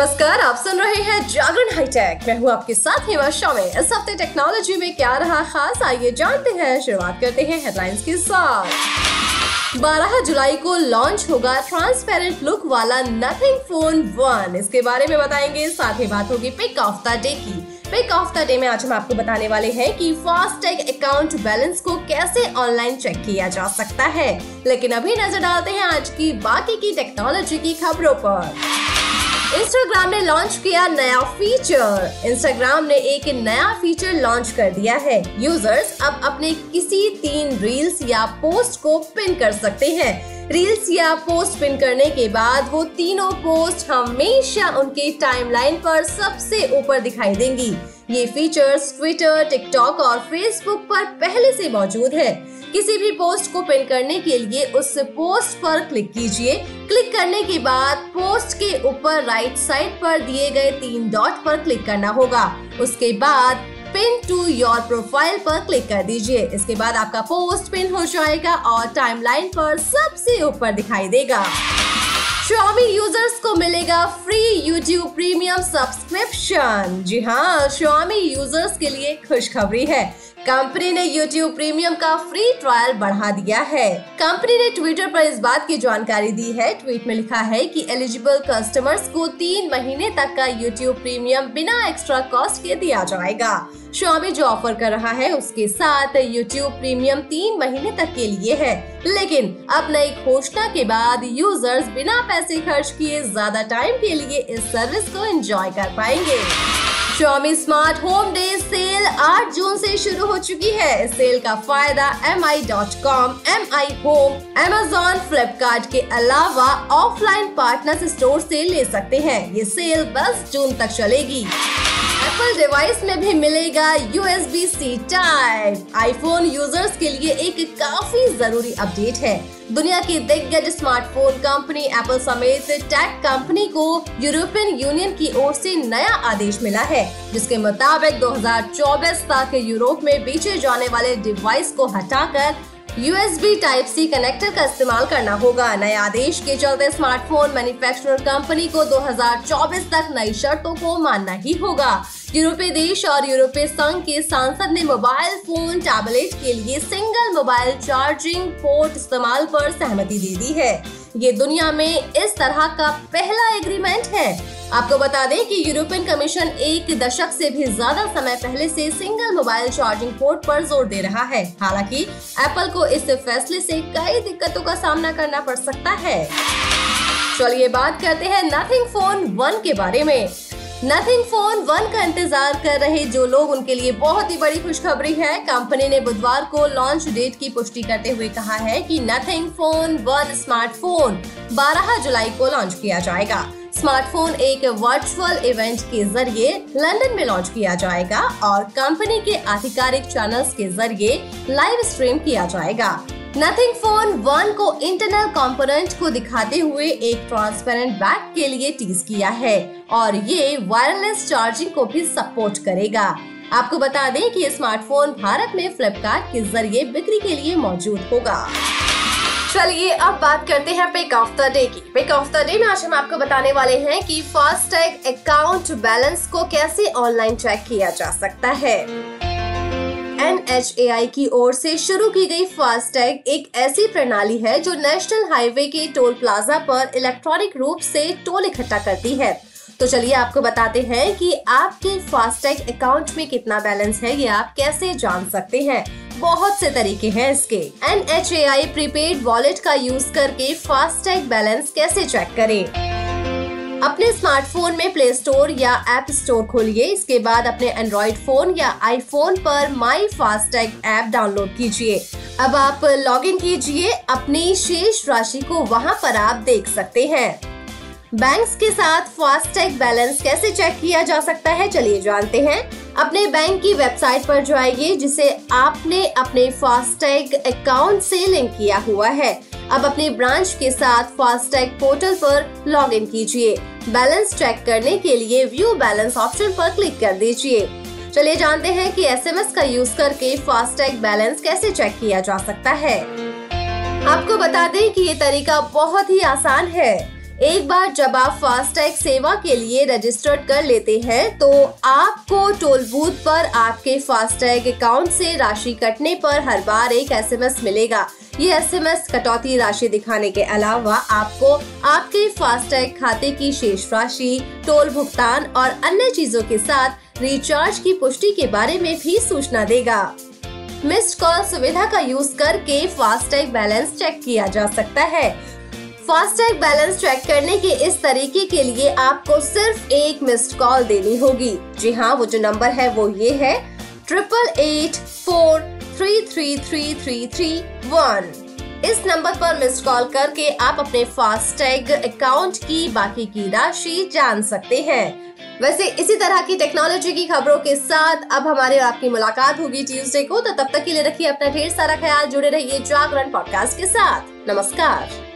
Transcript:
नमस्कार, आप सुन रहे हैं जागरण हाईटेक। मैं हूँ आपके साथ हेमा शॉमे इस हफ़्ते टेक्नोलॉजी में क्या रहा खास, आइए जानते हैं। शुरुआत करते हैं हेडलाइंस के साथ। 12 जुलाई को लॉन्च होगा ट्रांसपेरेंट लुक वाला नथिंग फ़ोन वन। इसके बारे में बताएँगे। साथ ही बात होगी पिक ऑफ़ द डे की। पिक ऑफ़ द डे में आज हम आपको बताने वाले हैं कि फास्टैग अकाउंट बैलेंस को कैसे ऑनलाइन चेक किया जा सकता है। लेकिन अभी नज़र डालते हैं आज की बाकी की टेक्नोलॉजी की खबरों पर। इंस्टाग्राम ने लॉन्च किया नया फीचर इंस्टाग्राम ने एक नया फीचर लॉन्च कर दिया है. यूज़र्स अब अपने किसी तीन रील्स या पोस्ट को पिन कर सकते हैं. रील्स या पोस्ट पिन करने के बाद वो तीनों पोस्ट हमेशा उनके टाइमलाइन पर सबसे ऊपर दिखाई देंगी. ये फीचर्स ट्विटर टिकटॉक और फेसबुक पर पहले से मौजूद है। किसी भी पोस्ट को पिन करने के लिए उस पोस्ट पर क्लिक कीजिए। क्लिक करने के बाद पोस्ट के ऊपर राइट साइड पर दिए गए तीन डॉट पर क्लिक करना होगा। उसके बाद पिन टू योर प्रोफ़ाइल पर क्लिक कर दीजिए। इसके बाद आपका पोस्ट पिन हो जाएगा और टाइमलाइन पर सबसे ऊपर दिखाई देगा। Xiaomi यूज़र्स को मिलेगा फ्री YouTube प्रीमियम सब्सक्रिप्शन जी हाँ Xiaomi यूज़र्स के लिए खुशखबरी है। कंपनी ने YouTube प्रीमियम का फ्री ट्रायल बढ़ा दिया है। कंपनी ने ट्विटर पर इस बात की जानकारी दी है। ट्वीट में लिखा है कि एलिजिबल कस्टमर्स को तीन महीने तक का YouTube प्रीमियम बिना एक्स्ट्रा कॉस्ट के दिया जाएगा। Xiaomi जो ऑफ़र कर रहा है, उसके साथ YouTube प्रीमियम तीन महीने तक के लिए है। लेकिन अब नई घोषणा के बाद यूज़र्स बिना पैसे खर्च किए ज़्यादा टाइम के लिए इस सर्विस को एंजॉय कर पाएँगे। Xiaomi smart home day sale 8 जून से शुरू हो चुकी है। सेल का फ़ायदा M I dot com M I home Amazon Flipkart के अलावा ऑफलाइन पार्टनर स्टोर से ले सकते हैं। ये सेल 10 जून तक चलेगी। एप्पल डिवाइस में भी मिलेगा USB C type iPhone users के लिए एक काफ़ी ज़रूरी अपडेट है। दुनिया की दिग्गज स्मार्टफ़ोन कंपनी एप्पल समेत टेक कंपनी को यूरोपियन यूनियन की ओर से नया आदेश मिला है, जिसके मुताबिक 2024 तक यूरोप में बेचे जाने वाले डिवाइस को हटाकर यूएसबी टाइप सी कनेक्टर का इस्तेमाल करना होगा। नए आदेश के चलते स्मार्टफ़ोन मैन्युफैक्चरर कंपनी को 2024 तक नई शर्तों को मानना ही होगा। यूरोपीय देश और यूरोपीय संघ के सांसद ने मोबाइल फ़ोन टैबलेट के लिए सिंगल मोबाइल चार्जिंग पोर्ट इस्तेमाल पर सहमति दे दी है। ये दुनिया में इस तरह का पहला एग्रीमेंट है। आपको बता दें कि यूरोपियन कमीशन एक दशक से भी ज़्यादा समय पहले से सिंगल मोबाइल चार्जिंग पोर्ट पर ज़ोर दे रहा है। हालाँकि एप्पल को इस फैसले से कई दिक्कतों का सामना करना पड़ सकता है। चलिए बात करते हैं नथिंग फ़ोन वन के बारे में। नथिंग फ़ोन वन का इंतज़ार कर रहे जो लोग उनके लिए बहुत ही बड़ी खुशखबरी है। कंपनी ने बुधवार को लॉन्च डेट की पुष्टि करते हुए कहा है कि नथिंग फ़ोन वन स्मार्टफ़ोन 12 जुलाई को लॉन्च किया जाएगा। स्मार्टफ़ोन एक वर्चुअल इवेंट के ज़रिए लंदन में लॉन्च किया जाएगा और कंपनी के आधिकारिक चैनल्स के ज़रिए लाइव स्ट्रीम किया जाएगा। नथिंग फ़ोन वन को इंटरनल कंपोनेंट को दिखाते हुए एक ट्रांसपेरेंट बैग के लिए टीज किया है और ये वायरलेस चार्जिंग को भी सपोर्ट करेगा। आपको बता दें कि ये स्मार्टफ़ोन भारत में फ्लिपकार्ट के ज़रिए बिक्री के लिए मौजूद होगा। चलिए, अब बात करते हैं पिक ऑफ़ द डे की। पिक ऑफ़ द डे में आज हम आपको बताने वाले हैं कि फास्टैग अकाउंट बैलेंस को कैसे ऑनलाइन चेक किया जा सकता है। NHAI की ओर से शुरू की गई फास्टैग एक ऐसी प्रणाली है जो नेशनल हाईवे के टोल प्लाजा पर इलेक्ट्रॉनिक रूप से टोल इकट्ठा करती है। तो चलिए आपको बताते हैं कि आपके फास्टैग अकाउंट में कितना बैलेंस है, ये आप कैसे जान सकते हैं? बहुत से तरीके हैं इसके। N H A I prepaid wallet का यूज़ करके फास्टैग बैलेंस कैसे चेक करें? अपने स्मार्टफ़ोन में प्ले स्टोर या ऐप स्टोर खोलिए। इसके बाद अपने एंड्रॉइड फ़ोन या आईफोन पर माई फास्टैग ऐप डाउनलोड कीजिए। अब आप लॉगिन कीजिए। अपनी शेष राशि को वहाँ पर आप देख सकते हैं। बैंक्स के साथ फास्टैग बैलेंस कैसे चेक किया जा सकता है? चलिए जानते हैं। अपने बैंक की वेबसाइट पर जाइए, जिसे आपने अपने फास्टैग अकाउंट से लिंक किया हुआ है। अब अपने ब्रांच के साथ फास्टैग पोर्टल पर लॉग इन कीजिए। बैलेंस चेक करने के लिए व्यू बैलेंस ऑप्शन पर क्लिक कर दीजिए। चलिए जानते हैं कि एसएमएस का यूज़ करके फास्टैग बैलेंस कैसे चेक किया जा सकता है। आपको बता दें कि ये तरीका बहुत ही आसान है। एक बार जब आप फास्टैग सेवा के लिए रजिस्टर्ड कर लेते हैं तो आपको टोल बूथ पर आपके फास्टैग अकाउंट से राशि कटने पर हर बार एक एसएमएस मिलेगा। ये एसएमएस कटौती राशि दिखाने के अलावा आपको आपके फास्टैग खाते की शेष राशि, टोल भुगतान और अन्य चीज़ों के साथ रिचार्ज की पुष्टि के बारे में भी सूचना देगा। मिस्ड कॉल सुविधा का यूज़ करके फास्टैग बैलेंस चेक किया जा सकता है। फास्टैग बैलेंस चेक करने के इस तरीके के लिए आपको सिर्फ़ एक मिस्ड कॉल देनी होगी। जी हाँ वो जो नंबर है, वो ये है। Triple eight four three three three three three one इस नंबर पर मिस्ड कॉल करके आप अपने फास्टैग अकाउंट की बाकी की राशि जान सकते हैं। वैसे इसी तरह की टेक्नोलॉजी की खबरों के साथ अब हमारे और आपकी मुलाकात होगी ट्यूसडे को तो तब तक के लिए रखिए अपना ढेर सारा ख्याल, जुड़े रहिए जागरण पॉडकास्ट के साथ। नमस्कार।